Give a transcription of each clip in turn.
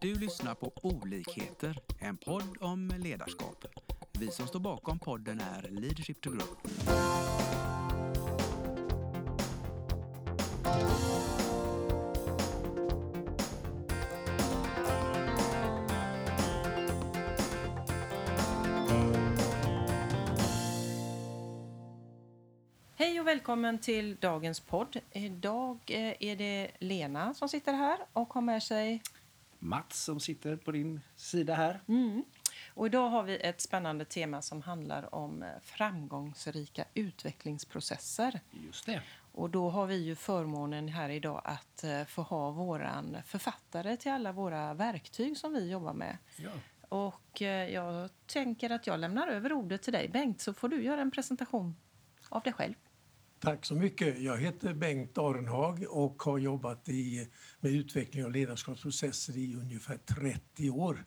Du lyssnar på Olikheter, en podd om ledarskap. Vi som står bakom podden är Leadership to Grow. Hej och välkommen till dagens podd. Idag eh, är det Lena som sitter här och har med sig... Mats som sitter på din sida här. Mm. Och idag har vi ett spännande tema som handlar om eh, framgångsrika utvecklingsprocesser. Just det. Och då har vi ju förmånen här idag att eh, få ha våran författare till alla våra verktyg som vi jobbar med. Ja. Och jag tänker att jag lämnar över ordet till dig Bengt så får du göra en presentation av dig själv. Tack så mycket. Jag heter Bengt Arenhag och har jobbat i, med utveckling av ledarskapsprocesser i ungefär 30 år.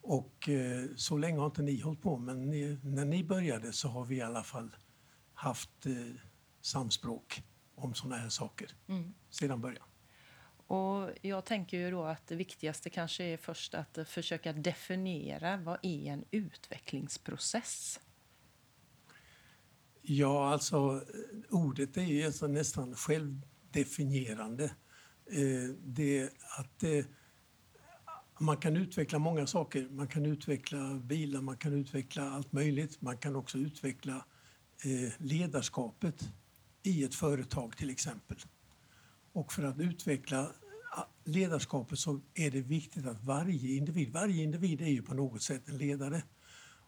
Och eh, så länge har inte ni hållit på, men ni, när ni började så har vi i alla fall haft eh, samspråk om sådana här saker Mm. sedan början. Och jag tänker ju då att det viktigaste kanske är först att försöka definiera vad är en utvecklingsprocess? Ja, alltså eh, ordet är ju alltså nästan självdefinierande. Eh, det att eh, man kan utveckla många saker. Man kan utveckla bilar, man kan utveckla allt möjligt. Man kan också utveckla eh, ledarskapet i ett företag till exempel. Och för att utveckla eh, ledarskapet så är det viktigt att varje individ, varje individ är ju på något sätt en ledare.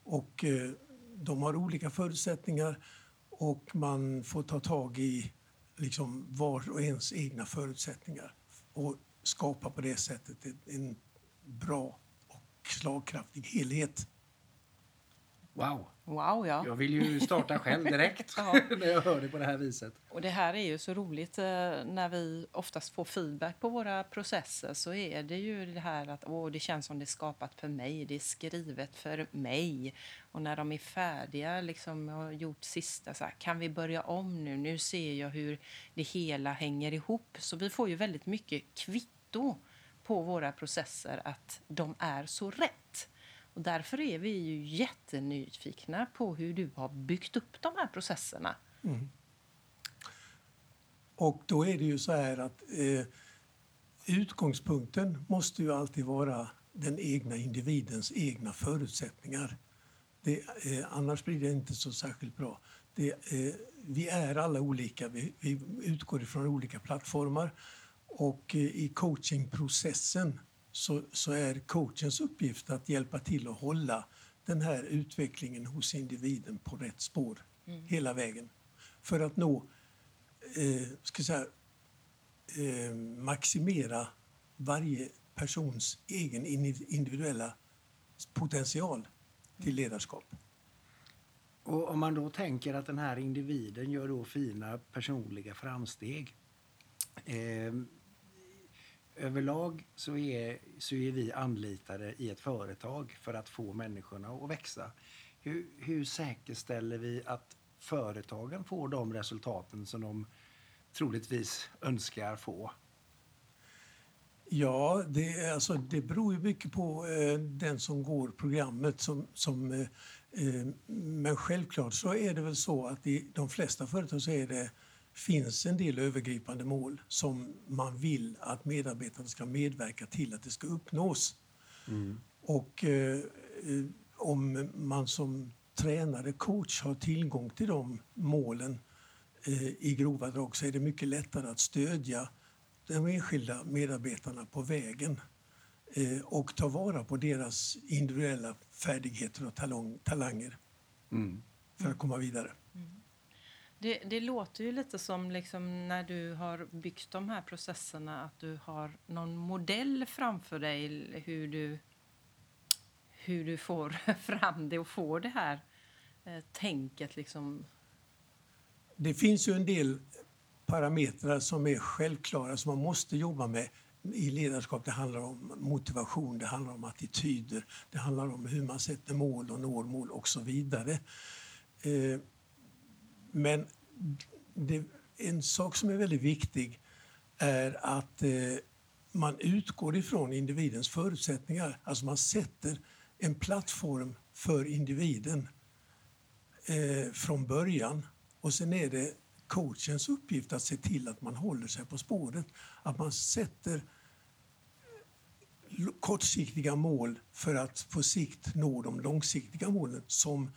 Och eh, de har olika förutsättningar och man får ta tag i liksom var och ens egna förutsättningar och skapa på det sättet en- en bra och slagkraftig helhet. Wow. Wow, ja. Jag vill ju starta själv direkt Ja. när jag hör det på det här viset. Och det här är ju så roligt eh, när vi oftast får feedback på våra processer så är det ju det här att Åh, det känns som det är skapat för mig, det är skrivet för mig. Och när de är färdiga liksom har gjort sista så här, kan vi börja om nu? Nu ser jag hur det hela hänger ihop. Så vi får ju väldigt mycket kvitto på våra processer att de är så rätt. Och därför är vi ju jättenyfikna på hur du har byggt upp de här processerna. Mm. Och då är det ju så här att eh, utgångspunkten måste ju alltid vara den egna individens egna förutsättningar. Det, eh, annars blir det inte så särskilt bra. Det, eh, vi är alla olika, vi, vi utgår ifrån olika plattformar och eh, i coachingprocessen så, så är coachens uppgift att hjälpa till att hålla den här utvecklingen hos individen på rätt spår hela vägen. För att nå eh, ska jag säga, eh, maximera varje persons egen individuella potential till ledarskap. Och om man då tänker att den här individen gör då fina personliga framsteg. Eh, överlag så är, så är vi anlitade i ett företag för att få människorna att växa. Hur, hur säkerställer vi att företagen får de resultaten som de troligtvis önskar få? Ja, det, alltså, det beror ju mycket på eh, den som går programmet. Som, som, eh, eh, men självklart så är det väl så att i de flesta företag så är det, finns en del övergripande mål som man vill att medarbetarna ska medverka till att det ska uppnås. Och eh, om man som tränare, coach, har tillgång till de målen eh, i grova drag så är det mycket lättare att stödja de enskilda medarbetarna på vägen eh, och ta vara på deras individuella färdigheter och talong, talanger för att komma vidare. Det, det låter ju lite som liksom när du har byggt de här processerna att du har någon modell framför dig hur du, hur du får fram det och får det här eh, tänket. Liksom. Det finns ju en del parametrar som är självklara som man måste jobba med i ledarskap. Det handlar om motivation, det handlar om attityder, det handlar om hur man sätter mål och når mål och så vidare. Eh, men det, en sak som är väldigt viktig är att eh, man utgår ifrån individens förutsättningar. Alltså man sätter en plattform för individen eh, från början. Och sen är det coachens uppgift att se till att man håller sig på spåret. Att man sätter eh, kortsiktiga mål för att på sikt nå de långsiktiga målen som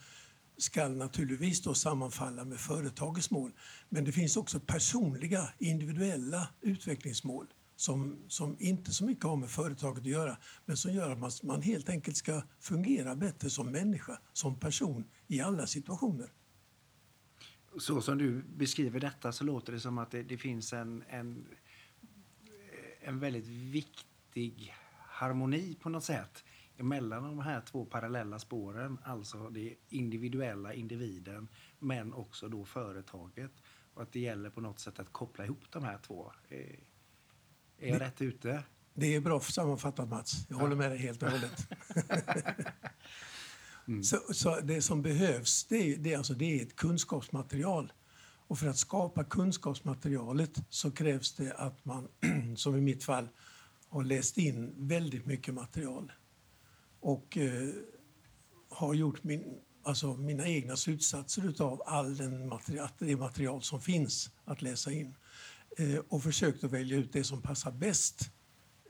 ska naturligtvis då sammanfalla med företagets mål. Men det finns också personliga, individuella utvecklingsmål som, som inte så mycket har med företaget att göra men som gör att man, man helt enkelt ska fungera bättre som människa, som person i alla situationer. Så som du beskriver detta så låter det som att det, det finns en, en, en väldigt viktig harmoni på något sätt mellan de här två parallella spåren, alltså det individuella individen men också då företaget. Och att det gäller på något sätt att koppla ihop de här två. Är jag det, rätt ute? Det är bra sammanfattat Mats. Jag ja. håller med dig helt och hållet. mm. så, så, det som behövs det är, det, alltså, det är ett kunskapsmaterial. Och för att skapa kunskapsmaterialet så krävs det att man, som i mitt fall, har läst in väldigt mycket material och eh, har gjort min, alltså mina egna slutsatser av all den material, det material som finns att läsa in eh, och försökt att välja ut det som passar bäst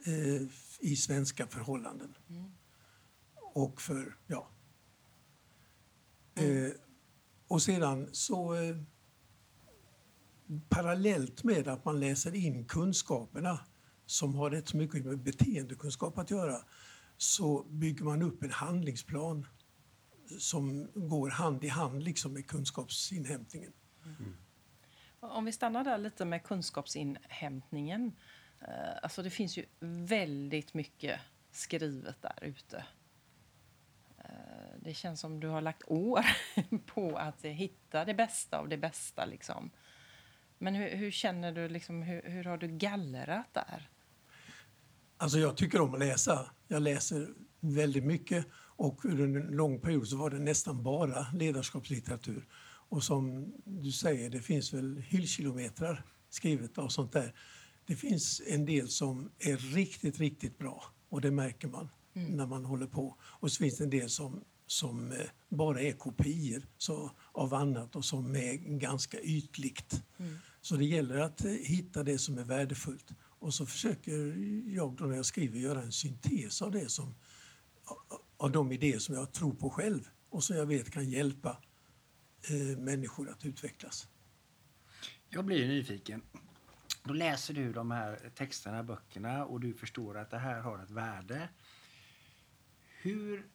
eh, i svenska förhållanden. Mm. Och för, ja. Mm. och sedan så eh, parallellt med att man läser in kunskaperna som har rätt mycket med beteendekunskap att göra så bygger man upp en handlingsplan som går hand i hand liksom med kunskapsinhämtningen. Mm. Om vi stannar där lite med kunskapsinhämtningen. Eh, alltså det finns ju väldigt mycket skrivet där ute. Eh, det känns som du har lagt år på att hitta det bästa av det bästa. Liksom. Men hur, hur känner du? Liksom, hur, hur har du gallrat där? Alltså jag tycker om att läsa. Jag läser väldigt mycket och under en lång period så var det nästan bara ledarskapslitteratur. Och som du säger, det finns väl hyllkilometrar skrivet av sånt där. Det finns en del som är riktigt, riktigt bra och det märker man mm. när man håller på. Och så finns det en del som, som eh, bara är kopior så, av annat och som är ganska ytligt. Mm. Så det gäller att eh, hitta det som är värdefullt. Och så försöker jag då när jag skriver göra en syntes av det som av de idéer som jag tror på själv och som jag vet kan hjälpa eh, människor att utvecklas. Jag blir nyfiken. Då läser du de här texterna, böckerna och du förstår att det här har ett värde. Hur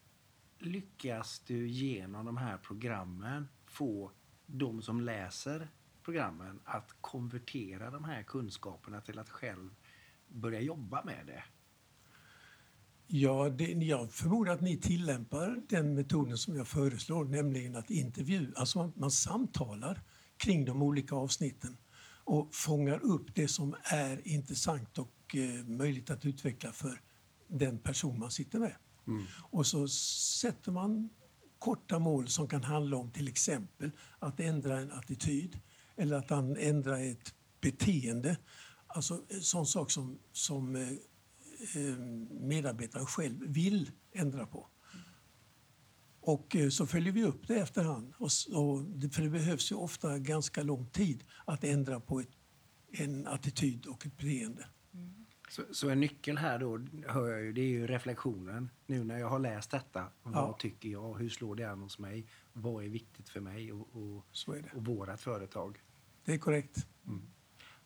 lyckas du genom de här programmen få de som läser programmen att konvertera de här kunskaperna till att själv börja jobba med det? Ja, det, jag förmodar att ni tillämpar den metoden som jag föreslår, nämligen att intervjua, alltså man, man samtalar kring de olika avsnitten och fångar upp det som är intressant och eh, möjligt att utveckla för den person man sitter med. Mm. Och så sätter man korta mål som kan handla om till exempel att ändra en attityd eller att han ändrar ett beteende. Alltså en sån sak som, som eh, eh, medarbetaren själv vill ändra på. Och eh, så följer vi upp det efterhand. Och, och, för det behövs ju ofta ganska lång tid att ändra på ett, en attityd och ett beteende. Mm. Så, så, en nyckel här då, hör jag ju, det är ju reflektionen. Nu när jag har läst detta, vad ja. tycker jag? Hur slår det an hos mig? Vad är viktigt för mig och, och, och vårat företag? Det är korrekt. Mm.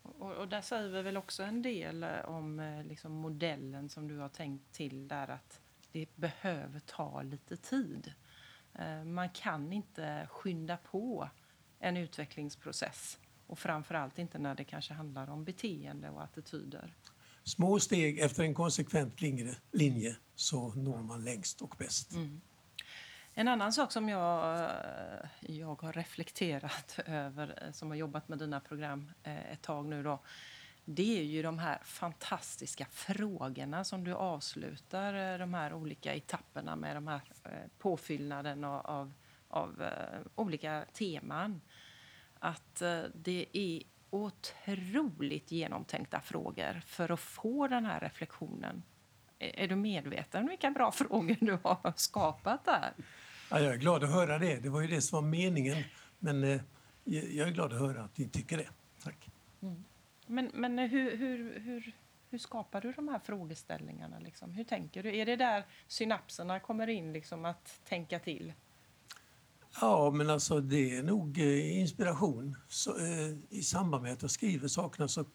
Och, och, där säger vi väl också en del eh, om eh, liksom modellen som du har tänkt till där att det behöver ta lite tid. Eh, man kan inte skynda på en utvecklingsprocess och framförallt inte när det kanske handlar om beteende och attityder. Små steg efter en konsekvent linje, så når man längst och bäst. Mm. En annan sak som jag, eh, jag har reflekterat över, eh, som har jobbat med dina program eh, ett tag nu då, det är ju de här fantastiska frågorna som du avslutar de här olika etapperna med de här påfyllnaden av, av, av olika teman. Att det är otroligt genomtänkta frågor för att få den här reflektionen. Är du medveten om vilka bra frågor du har skapat där? Ja, jag är glad att höra det. Det var ju det som var meningen. Men eh, jag är glad att höra att ni tycker det. Tack. Mm. Men, men hur, hur, hur, hur skapar du de här frågeställningarna? Liksom? Hur tänker du? Är det där synapserna kommer in, liksom, att tänka till? Ja, men alltså det är nog eh, inspiration. Så, eh, I samband med att jag skriver sakerna så,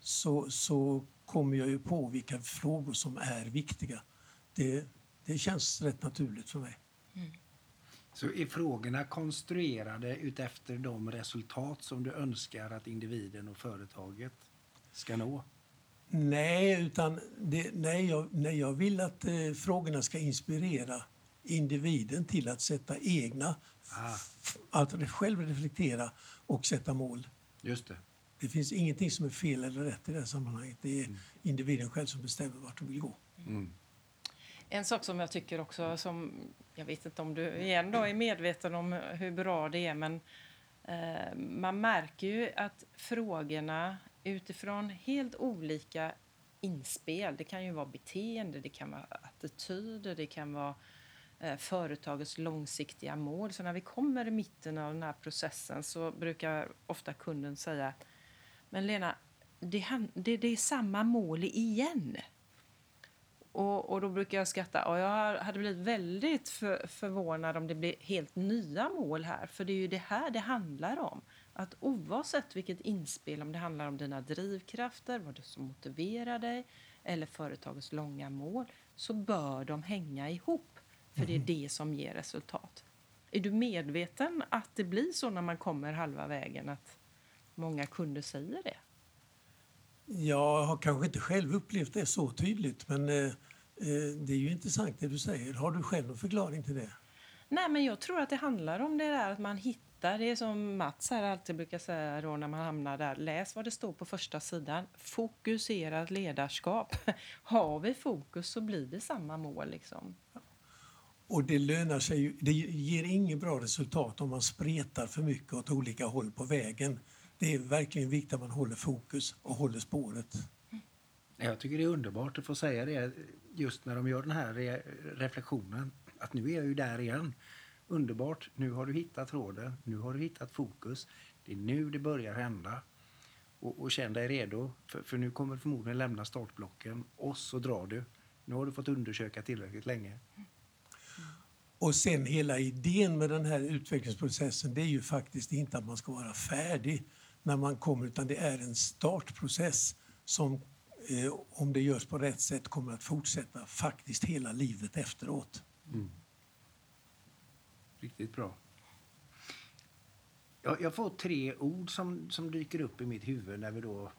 så, så kommer jag ju på vilka frågor som är viktiga. Det, det känns rätt naturligt för mig. Mm. Så är frågorna konstruerade utefter de resultat som du önskar att individen och företaget ska nå? Nej, utan det, nej, jag, nej, jag vill att eh, frågorna ska inspirera individen till att sätta egna, ah. att själv reflektera och sätta mål. Just det. Det finns ingenting som är fel eller rätt i det här sammanhanget. Det är mm. individen själv som bestämmer vart de vill gå. Mm. En sak som jag tycker också, som jag vet inte om du igen då är medveten om hur bra det är, men eh, man märker ju att frågorna utifrån helt olika inspel, det kan ju vara beteende, det kan vara attityder, det kan vara eh, företagets långsiktiga mål. Så när vi kommer i mitten av den här processen så brukar ofta kunden säga men Lena, det, det, det är samma mål igen. Och, och, då brukar jag skratta. Och jag hade blivit väldigt för, förvånad om det blir helt nya mål här. För det är ju det här det handlar om. Att oavsett vilket inspel, om det handlar om dina drivkrafter, vad det som motiverar dig eller företagets långa mål, så bör de hänga ihop. För det är mhm. det som ger resultat. Är du medveten att det blir så när man kommer halva vägen att många kunder säger det? Jag har kanske inte själv upplevt det så tydligt, men eh, eh, det är ju intressant det du säger. Har du själv någon förklaring till det? Nej, men jag tror att det handlar om det där att man hittar, det som Mats här alltid brukar säga då när man hamnar där, läs vad det står på första sidan. Fokuserat ledarskap. Har vi fokus så blir det samma mål liksom. Och det lönar sig ju, det ger inget bra resultat om man spretar för mycket åt olika håll på vägen det är verkligen viktigt att man håller fokus och håller spåret. Jag tycker det är underbart att få säga det just när de gör den här re reflektionen. Att nu är jag ju där igen. Underbart, nu har du hittat tråden, nu har du hittat fokus. Det är nu det börjar hända. Och, och känn dig redo, för, för nu kommer du förmodligen lämna startblocken och så drar du. Nu har du fått undersöka tillräckligt länge. Och sen hela idén med den här utvecklingsprocessen det är ju faktiskt inte att man ska vara färdig när man kommer utan det är en startprocess som eh, om det görs på rätt sätt kommer att fortsätta faktiskt hela livet efteråt. Mm. Riktigt bra. Jag, jag får tre ord som, som dyker upp i mitt huvud när vi då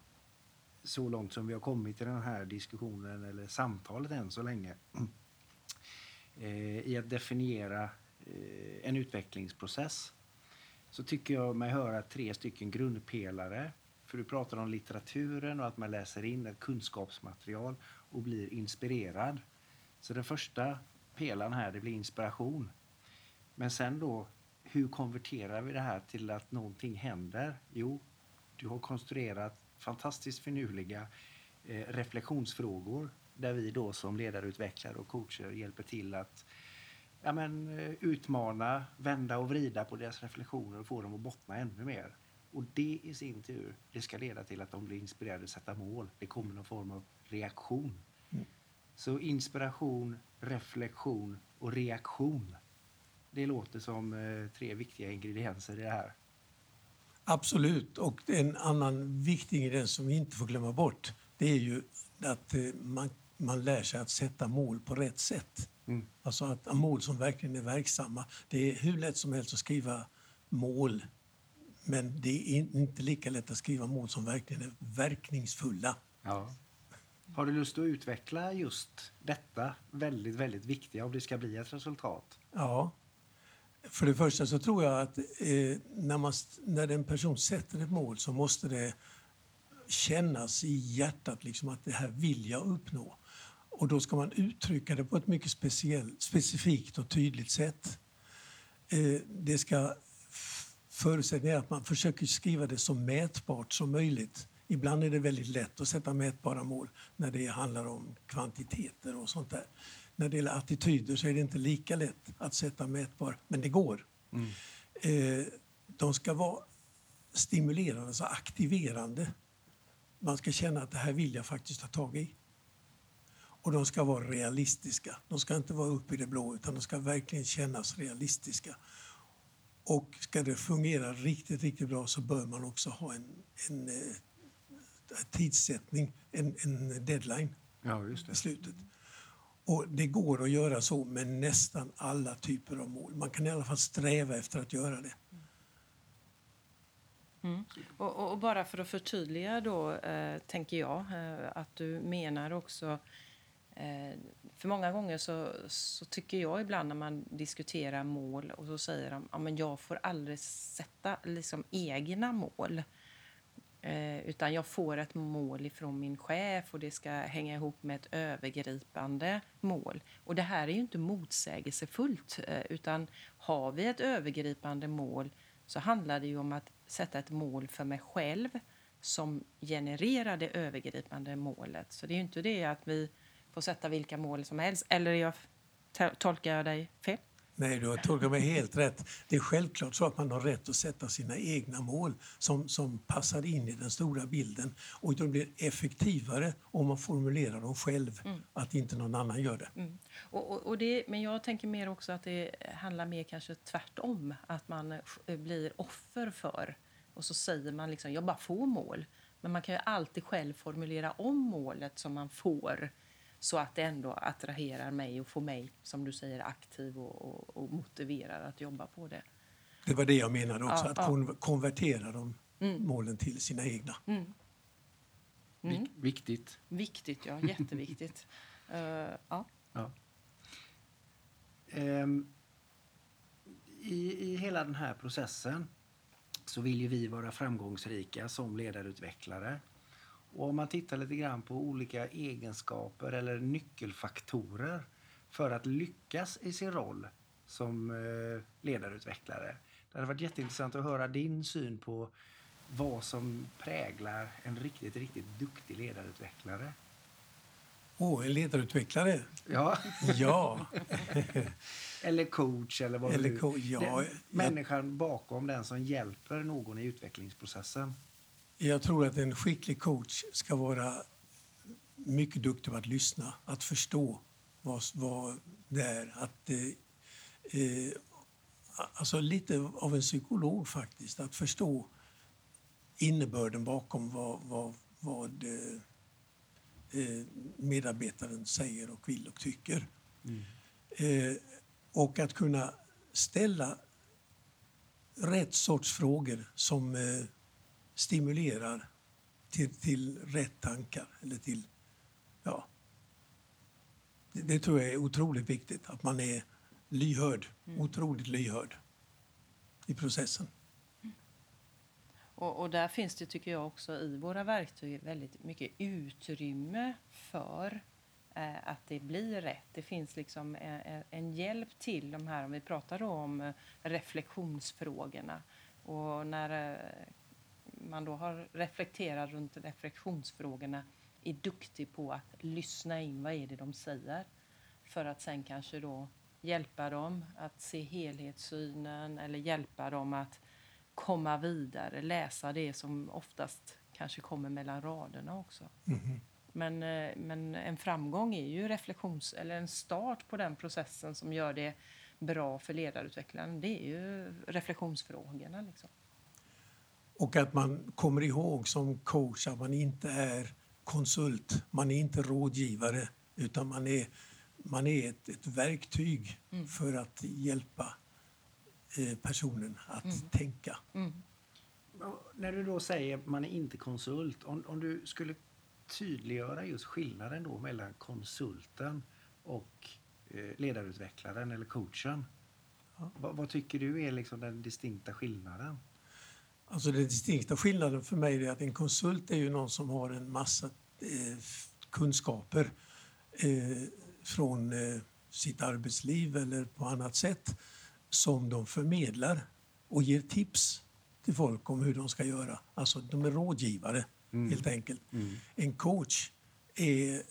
så långt som vi har kommit i den här diskussionen eller samtalet än så länge. Eh, I att definiera eh, en utvecklingsprocess så tycker jag mig höra tre stycken grundpelare. För du pratar om litteraturen och att man läser in ett kunskapsmaterial och blir inspirerad. Så den första pelaren här, det blir inspiration. Men sen då, hur konverterar vi det här till att någonting händer? Jo, du har konstruerat fantastiskt finurliga eh, reflektionsfrågor där vi då som ledarutvecklare och coacher hjälper till att ja, men, eh, utmana, vända och vrida på deras reflektioner och få dem att bottna ännu mer. Och det i sin tur, det ska leda till att de blir inspirerade att sätta mål. Det kommer någon form av reaktion. Mm. Så inspiration, reflektion och reaktion. Det låter som eh, tre viktiga ingredienser i det här. Absolut. Och en annan viktig ingrediens som vi inte får glömma bort det är ju att eh, man, man lär sig att sätta mål på rätt sätt. Mm. Alltså att mål som verkligen är verksamma. Det är hur lätt som helst att skriva mål men det är inte lika lätt att skriva mål som verkligen är verkningsfulla. Ja. Har du lust att utveckla just detta väldigt, väldigt viktiga om det ska bli ett resultat? Ja. För det första så tror jag att eh, när, man, när en person sätter ett mål så måste det kännas i hjärtat liksom att det här vill jag uppnå. Och då ska man uttrycka det på ett mycket speciell, specifikt och tydligt sätt. Eh, det ska förutsättningen är att man försöker skriva det så mätbart som möjligt. Ibland är det väldigt lätt att sätta mätbara mål när det handlar om kvantiteter och sånt där. När det gäller attityder så är det inte lika lätt att sätta mätbara, men det går. Mm. Eh, de ska vara stimulerande, alltså aktiverande. Man ska känna att det här vill jag faktiskt ta tag i. Och de ska vara realistiska. De ska inte vara uppe i det blå utan de ska verkligen kännas realistiska. Och ska det fungera riktigt, riktigt bra så bör man också ha en, en, en eh, tidssättning, en, en deadline ja, just det. i slutet. Och det går att göra så med nästan alla typer av mål. Man kan i alla fall sträva efter att göra det. Mm. Och, och, bara för att förtydliga då, eh, tänker jag, eh, att du menar också Eh, Eh, för många gånger så, så, tycker jag ibland när man diskuterar mål och så säger de att ja, jag får aldrig sätta liksom egna mål. Eh, utan jag får ett mål ifrån min chef och det ska hänga ihop med ett övergripande mål. Och det här är ju inte motsägelsefullt eh, utan har vi ett övergripande mål så handlar det ju om att sätta ett mål för mig själv som genererar det övergripande målet. Så det är ju inte det att vi få sätta vilka mål som helst. Eller jag, tolkar jag dig fel? Nej, du har tolkat mig helt rätt. Det är självklart så att man har rätt att sätta sina egna mål som, som passar in i den stora bilden. Och de blir effektivare om man formulerar dem själv, mm. att inte någon annan gör det. Mm. Och, och, och, det. Men jag tänker mer också att det handlar mer kanske tvärtom. Att man blir offer för, och så säger man liksom, jag bara får mål. Men man kan ju alltid själv formulera om målet som man får så att det ändå attraherar mig och får mig, som du säger, aktiv och, och, och motiverar att jobba på det. Det var det jag menade också, ja, att ja. konvertera de mm. målen till sina egna. Mm. Mm. Viktigt. Viktigt, ja. Jätteviktigt. uh, ja. ja. Um, i, I hela den här processen så vill ju vi vara framgångsrika som ledarutvecklare. Och om man tittar lite grann på olika egenskaper eller nyckelfaktorer för att lyckas i sin roll som eh, ledarutvecklare. Det hade varit jätteintressant att höra din syn på vad som präglar en riktigt, riktigt duktig ledarutvecklare. Åh, oh, en ledarutvecklare? Ja. ja. eller coach eller vad eller du... ja, den, människan bakom den som hjälper någon i utvecklingsprocessen. Jag tror att en skicklig coach ska vara mycket duktig på att lyssna, att förstå vad, vad det är. Att, eh, eh, alltså lite av en psykolog faktiskt, att förstå innebörden bakom vad, vad, vad eh, eh medarbetaren säger och vill och tycker. Mm. Eh, och att kunna ställa rätt sorts frågor som eh, stimulerar till, till rätt tankar. Eller till, ja. Det, det, tror jag är otroligt viktigt, att man är lyhörd. Mm. Otroligt lyhörd i processen. Och, och, där finns det, tycker jag, också i våra verktyg väldigt mycket utrymme för eh, att det blir rätt. Det finns liksom en, eh, eh, en, hjälp till de här, om vi pratar om eh, reflektionsfrågorna. Och när eh, man då har reflekterat runt reflektionsfrågorna är duktig på att lyssna in vad är det de säger för att sen kanske då hjälpa dem att se helhetssynen eller hjälpa dem att komma vidare, läsa det som oftast kanske kommer mellan raderna också. Mm. Men, eh, men en framgång är ju reflektions eller en start på den processen som gör det bra för ledarutvecklaren. Det är ju reflektionsfrågorna. Liksom. Och att man kommer ihåg som coach att man inte är konsult, man är inte rådgivare utan man är, man är ett, ett verktyg mm. för att hjälpa eh, personen att mm. tänka. Mm. När du då säger att man är inte konsult, om, om du skulle tydliggöra just skillnaden då mellan konsulten och eh, ledarutvecklaren eller coachen. Ja. Vad, vad, tycker du är liksom den distinkta skillnaden? Alltså den distinkta skillnaden för mig är att en konsult är ju någon som har en massa eh, kunskaper eh, från eh, sitt arbetsliv eller på annat sätt som de förmedlar och ger tips till folk om hur de ska göra. Alltså de är rådgivare helt enkelt. En coach är,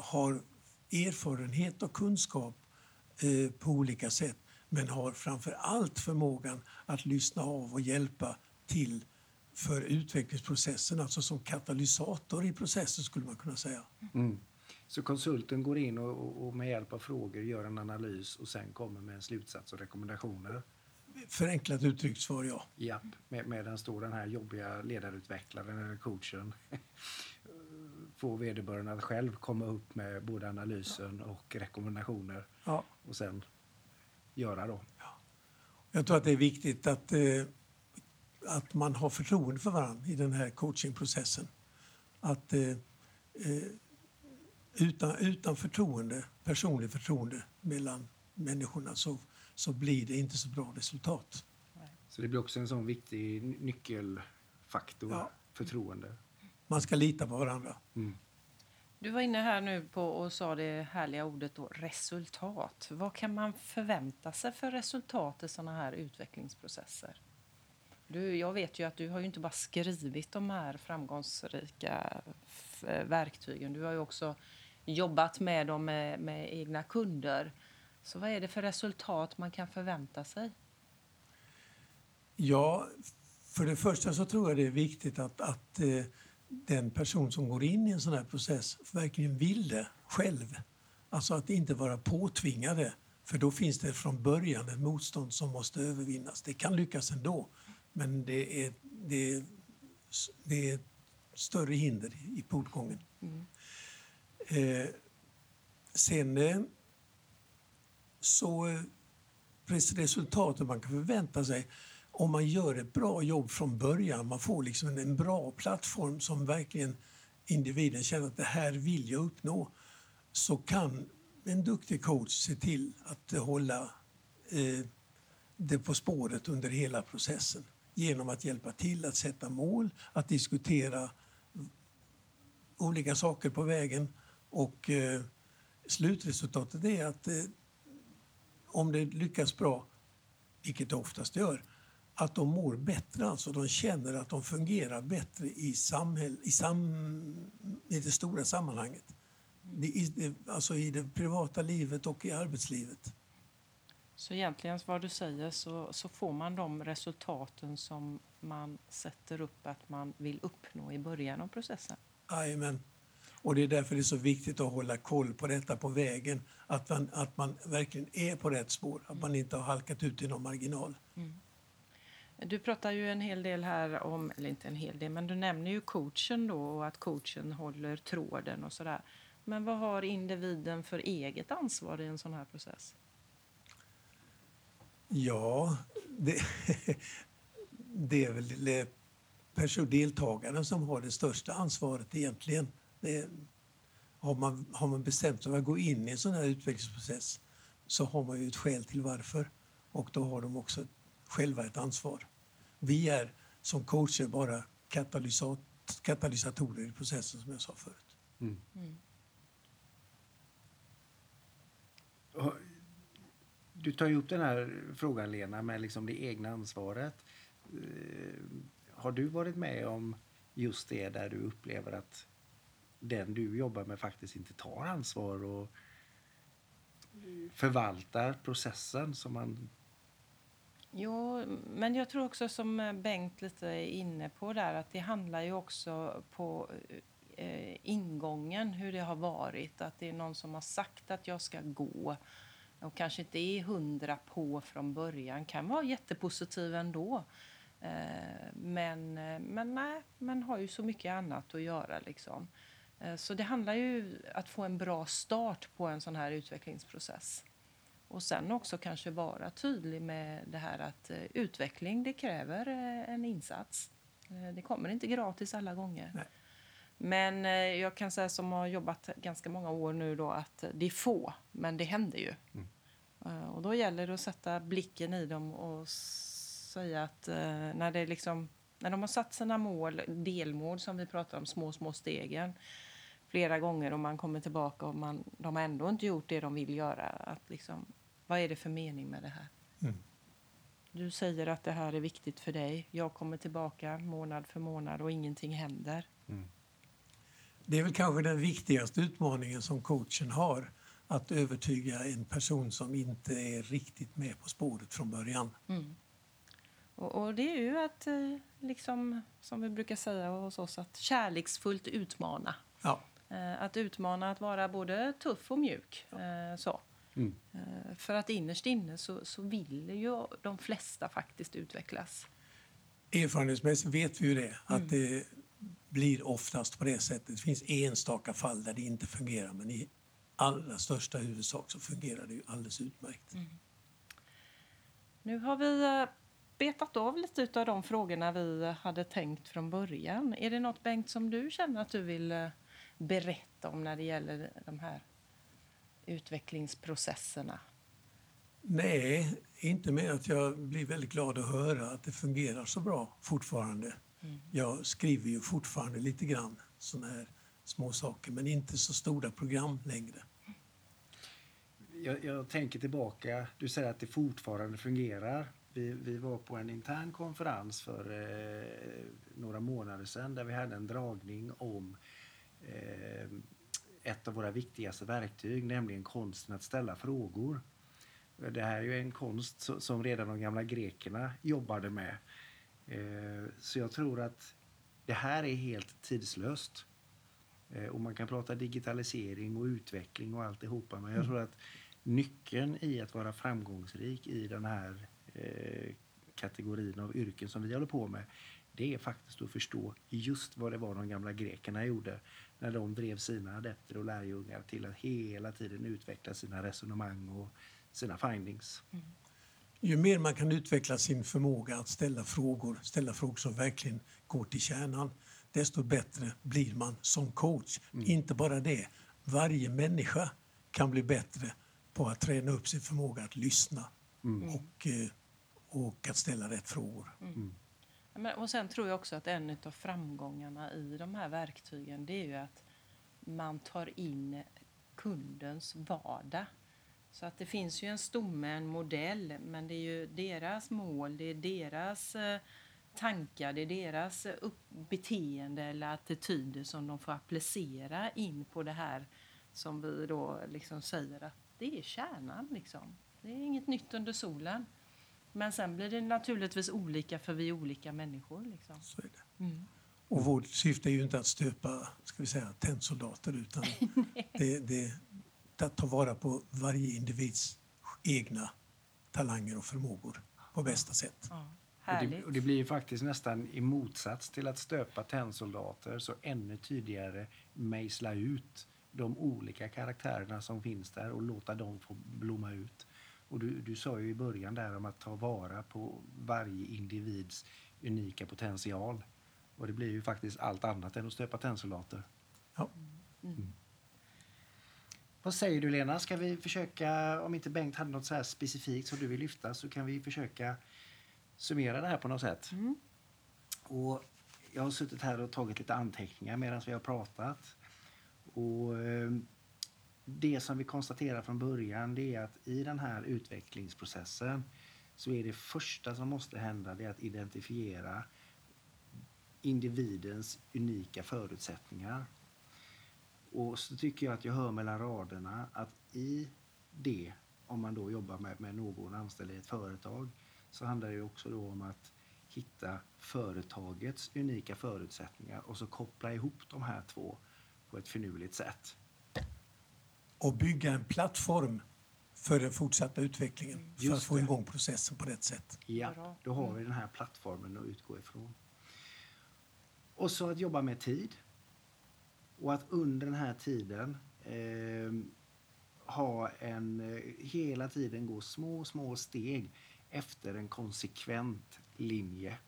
har erfarenhet och kunskap på olika sätt men har framför allt förmågan att lyssna av och hjälpa till för utvecklingsprocessen, alltså som katalysator i processen skulle man kunna säga. Så konsulten går in och, och- med hjälp av frågor gör en analys och sen kommer med en slutsats och rekommendationer. Förenklat uttryckt svar ja. Japp, med, medan står den här jobbiga ledarutvecklaren eller coachen får vederbörande att själv komma upp med både analysen och rekommendationer ja. och sen göra då. Jag tror att det är viktigt att, eh, att man har förtroende för varandra i den här coachingprocessen. Att eh, eh, utan, utan förtroende, personligt förtroende mellan människorna så, så blir det inte så bra resultat. Så det blir också en sån viktig ny- nyckelfaktor, Ja. förtroende. Man ska lita på varandra. Du var inne här nu på och sa det härliga ordet då, resultat. Vad kan man förvänta sig för resultat i sådana här utvecklingsprocesser? Du, jag vet ju att du har ju inte bara skrivit de här framgångsrika verktygen. Du har ju också jobbat med dem med, med egna kunder. Så vad är det för resultat man kan förvänta sig? Ja, för det första så tror jag det är viktigt att, att eh, den person som går in i en sån här process verkligen vill det själv. Alltså att inte vara påtvingade. För då finns det från början ett motstånd som måste övervinnas. Det kan lyckas ändå, men det är, det är, det är större hinder i portgången. Eh, sen eh, så eh, resultatet man kan förvänta sig om man gör ett bra jobb från början. Man får liksom en, bra plattform som verkligen individen känner att det här vill jag uppnå. Så kan en duktig coach se till att hålla eh, det på spåret under hela processen genom att hjälpa till att sätta mål, att diskutera olika saker på vägen och eh, slutresultatet är att eh, om det lyckas bra, vilket det oftast gör, att de mår bättre. Alltså de känner att de fungerar bättre i, samhäll, i, sam, i det stora sammanhanget. I, alltså i det privata livet och i arbetslivet. Så egentligen vad du säger så, så får man de resultaten som man sätter upp att man vill uppnå i början av processen. Jajamän. Och det är därför det är så viktigt att hålla koll på detta på vägen. Att man, att man verkligen är på rätt spår, att man inte har halkat ut i någon marginal. Du pratar ju en hel del här om, eller inte en hel del, men du nämner ju coachen då och att coachen håller tråden och sådär. Men vad har individen för eget ansvar i en sån här process? Ja, det, det är väl det person, deltagaren som har det största ansvaret egentligen. Det, har, man, har man bestämt sig för att gå in i en sån här utvecklingsprocess så har man ju ett skäl till varför och då har de också själva ett ansvar. Vi är som coacher bara katalysat, katalysatorer i processen som jag sa förut. Och du tar ju upp den här frågan, Lena, med liksom det egna ansvaret. Eh, har du varit med om just det där du upplever att den du jobbar med faktiskt inte tar ansvar och förvaltar processen som man... Jo, men jag tror också som Bengt lite är inne på där att det handlar ju också på eh, ingången, hur det har varit. Att det är någon som har sagt att jag ska gå och kanske inte är hundra på från början. Kan vara jättepositiv ändå. Eh, men, eh, men nej, man har ju så mycket annat att göra liksom. Eh, så det handlar ju att få en bra start på en sån här utvecklingsprocess. Och sen också kanske vara tydlig med det här att utveckling det kräver en insats. Det kommer inte gratis alla gånger. Nej. Men eh, jag kan säga som har jobbat ganska många år nu då att det är få, men det händer ju. Eh, och då gäller det att sätta blicken i dem och säga att eh, när, det liksom, när de har satt sina mål, delmål som vi pratar om, små, små stegen flera gånger och man kommer tillbaka och man, de har ändå inte gjort det de vill göra. Att liksom, vad är det för mening med det här? Mm. Du säger att det här är viktigt för dig. Jag kommer tillbaka månad för månad och ingenting händer. Det är väl kanske den viktigaste utmaningen som coachen har. Att övertyga en person som inte är riktigt med på spåret från början. Och, och det är ju att, eh, liksom, som vi brukar säga hos oss, att kärleksfullt utmana. Ja, Eh, Att utmana att vara både tuff och mjuk. eh, Så. Eh, För att innerst inne så, så vill ju de flesta faktiskt utvecklas. erfarenhetsmässigt vet vi ju det. Att det blir oftast på det sättet. Det finns enstaka fall där det inte fungerar men i allra största huvudsak så fungerar det ju alldeles utmärkt. Nu har vi eh, betat av lite av de frågorna vi hade tänkt från början. Är det något Bengt som du känner att du vill eh, berätta om när det gäller de här utvecklingsprocesserna? Nej, inte mer att jag blir väldigt glad att höra att det fungerar så bra fortfarande. Jag skriver ju fortfarande lite grann såna här små saker men inte så stora program längre. Jag, jag tänker tillbaka. Du säger att det fortfarande fungerar. Vi, vi var på en intern konferens för eh, några månader sedan där vi hade en dragning om eh, ett av våra viktigaste verktyg, nämligen konsten att ställa frågor. Det här är ju en konst som redan de gamla grekerna jobbade med. Eh, så jag tror att det här är helt tidslöst. Eh, Och man kan prata digitalisering och utveckling och alltihopa. Men jag tror att nyckeln i att vara framgångsrik i den här eh, kategorin av yrken som vi håller på med. Det är faktiskt att förstå just vad det var de gamla grekerna gjorde när de drev sina adepter och lärjungar till att hela tiden utveckla sina resonemang och sina findings. Ju mer man kan utveckla sin förmåga att ställa frågor, ställa frågor som verkligen går till kärnan, desto bättre blir man som coach. Inte bara det, varje människa kan bli bättre på att träna upp sin förmåga att lyssna och, eh, och att ställa rätt frågor. Ja, Men, och sen tror jag också att en av framgångarna i de här verktygen det är ju att man tar in kundens vardag. Så att det finns ju en stomme, en modell, men det är ju deras mål, det är deras eh, tankar, det är deras eh, beteende eller attityder som de får applicera in på det här som vi då liksom säger att det är kärnan liksom. Det är inget nytt under solen. Men sen blir det naturligtvis olika för vi är olika människor. Liksom. Så är det. Och vårt syfte är ju inte att stöpa ska vi säga, tennsoldater utan det, det, att ta vara på varje individs egna talanger och förmågor på bästa sätt. Ja, Och det, och det blir ju faktiskt nästan i motsats till att stöpa tennsoldater så ännu tydligare mejsla ut de olika karaktärerna som finns där och låta dem få blomma ut. Och du, du sa ju i början där om att ta vara på varje individs unika potential. Och det blir ju faktiskt allt annat än att stöpa tennsoldater. Ja. Vad säger du Lena? Ska vi försöka, om inte Bengt hade något så här specifikt som du vill lyfta så kan vi försöka summera det här på något sätt. Och jag har suttit här och tagit lite anteckningar medan vi har pratat. Och eh, det som vi konstaterar från början det är att i den här utvecklingsprocessen så är det första som måste hända det att identifiera individens unika förutsättningar. Och så tycker jag att jag hör mellan raderna att i det, om man då jobbar med, med någon anställd i ett företag, så handlar det också då om att hitta företagets unika förutsättningar och så koppla ihop de här två på ett finurligt sätt. Och bygga en plattform för den fortsatta utvecklingen för Just att få det. igång processen på rätt sätt. Ja, då har vi den här plattformen att utgå ifrån. Och så att jobba med tid. Och att under den här tiden eh, ha en, eh, hela tiden gå små, små steg efter en konsekvent linje.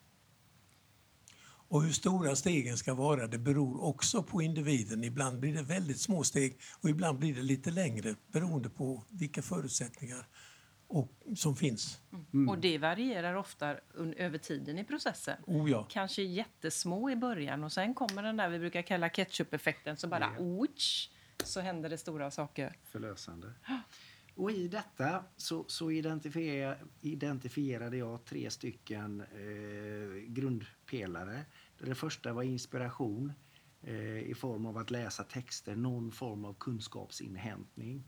Och hur stora stegen ska vara det beror också på individen. Ibland blir det väldigt små steg och ibland blir det lite längre beroende på vilka förutsättningar och, som finns. Och det varierar ofta över tiden i processen. Oh ja. Kanske jättesmå i början och sen kommer den där vi brukar kalla ketchup-effekten så bara ouch, så händer det stora saker. Förlösande. Och i detta så, så identifier, identifierade jag tre stycken eh, grundpelare. Det första var inspiration eh, i form av att läsa texter, någon form av kunskapsinhämtning.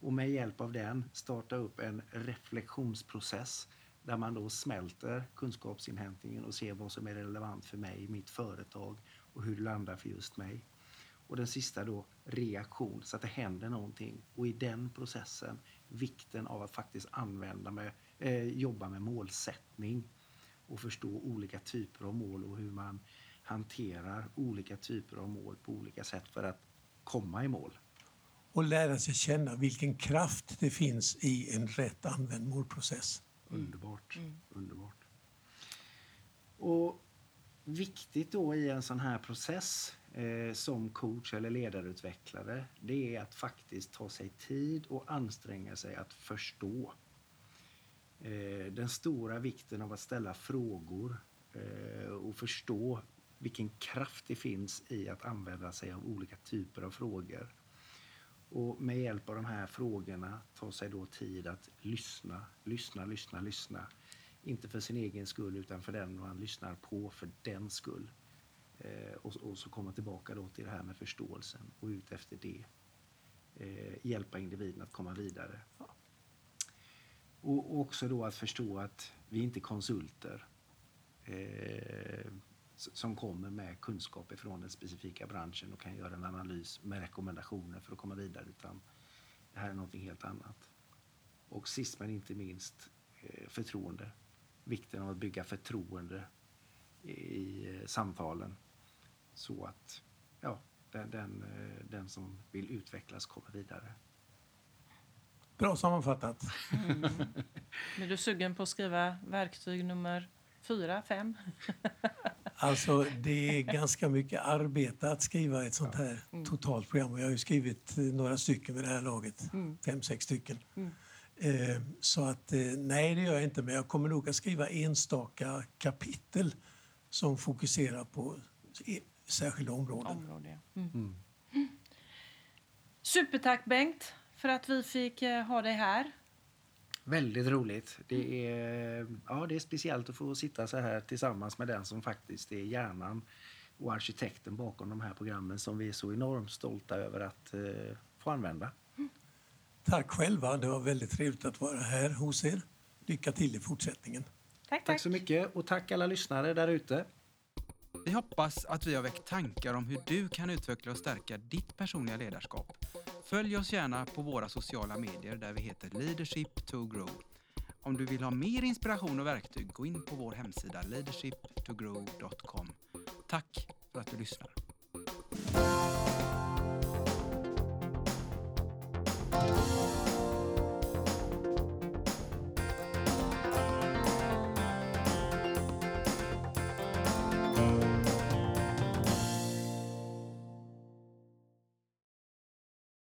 Och med hjälp av den starta upp en reflektionsprocess där man då smälter kunskapsinhämtningen och ser vad som är relevant för mig, mitt företag och hur det landar för just mig. Och den sista då reaktion, så att det händer någonting. Och i den processen vikten av att faktiskt använda med, eh, jobba med målsättning och förstå olika typer av mål och hur man hanterar olika typer av mål på olika sätt för att komma i mål. Och lära sig känna vilken kraft det finns i en rätt använd målprocess. Underbart. Mm. Underbart. Och viktigt då i en sån här process eh, som coach eller ledarutvecklare, det är att faktiskt ta sig tid och anstränga sig att förstå. Eh, den stora vikten av att ställa frågor eh, och förstå vilken kraft det finns i att använda sig av olika typer av frågor. Och med hjälp av de här frågorna ta sig då tid att lyssna, lyssna, lyssna, lyssna. Inte för sin egen skull utan för den man lyssnar på för den skull. Eh, och, och, så komma tillbaka då till det här med förståelsen och ut efter det. Eh, hjälpa individen att komma vidare. Och, och också då att förstå att vi inte är konsulter eh, som kommer med kunskap ifrån den specifika branschen och kan göra en analys med rekommendationer för att komma vidare. Utan det här är någonting helt annat. Och sist men inte minst eh, förtroende. Vikten av att bygga förtroende i eh, samtalen så att ja, den, den, eh, den som vill utvecklas kommer vidare. Bra sammanfattat. Mm. Är du sugen på att skriva verktyg nummer fyra, fem? alltså det är ganska mycket arbete att skriva ett sånt här mm. totalt program. Jag har ju skrivit eh, några stycken vid det här laget, mm. fem, sex stycken. Mm. Eh, så att nej, det gör jag inte, men jag kommer nog att skriva enstaka kapitel som fokuserar på särskilda områden. Område. Mm. Mm. Supertack Bengt för att vi fick eh, ha dig här. Väldigt roligt. Det är, ja, det är speciellt att få sitta så här tillsammans med den som faktiskt är hjärnan och arkitekten bakom de här programmen som vi är så enormt stolta över att eh, få använda. Mm. Tack själva. Det var väldigt trevligt att vara här hos er. Lycka till i fortsättningen. Tack, tack. tack så mycket och tack alla lyssnare där ute. Vi hoppas att vi har väckt tankar om hur du kan utveckla och stärka ditt personliga ledarskap. Följ oss gärna på våra sociala medier där vi heter Leadership to Grow. Om du vill ha mer inspiration och verktyg, gå in på vår hemsida leadershiptogrow.com. Tack för att du lyssnar.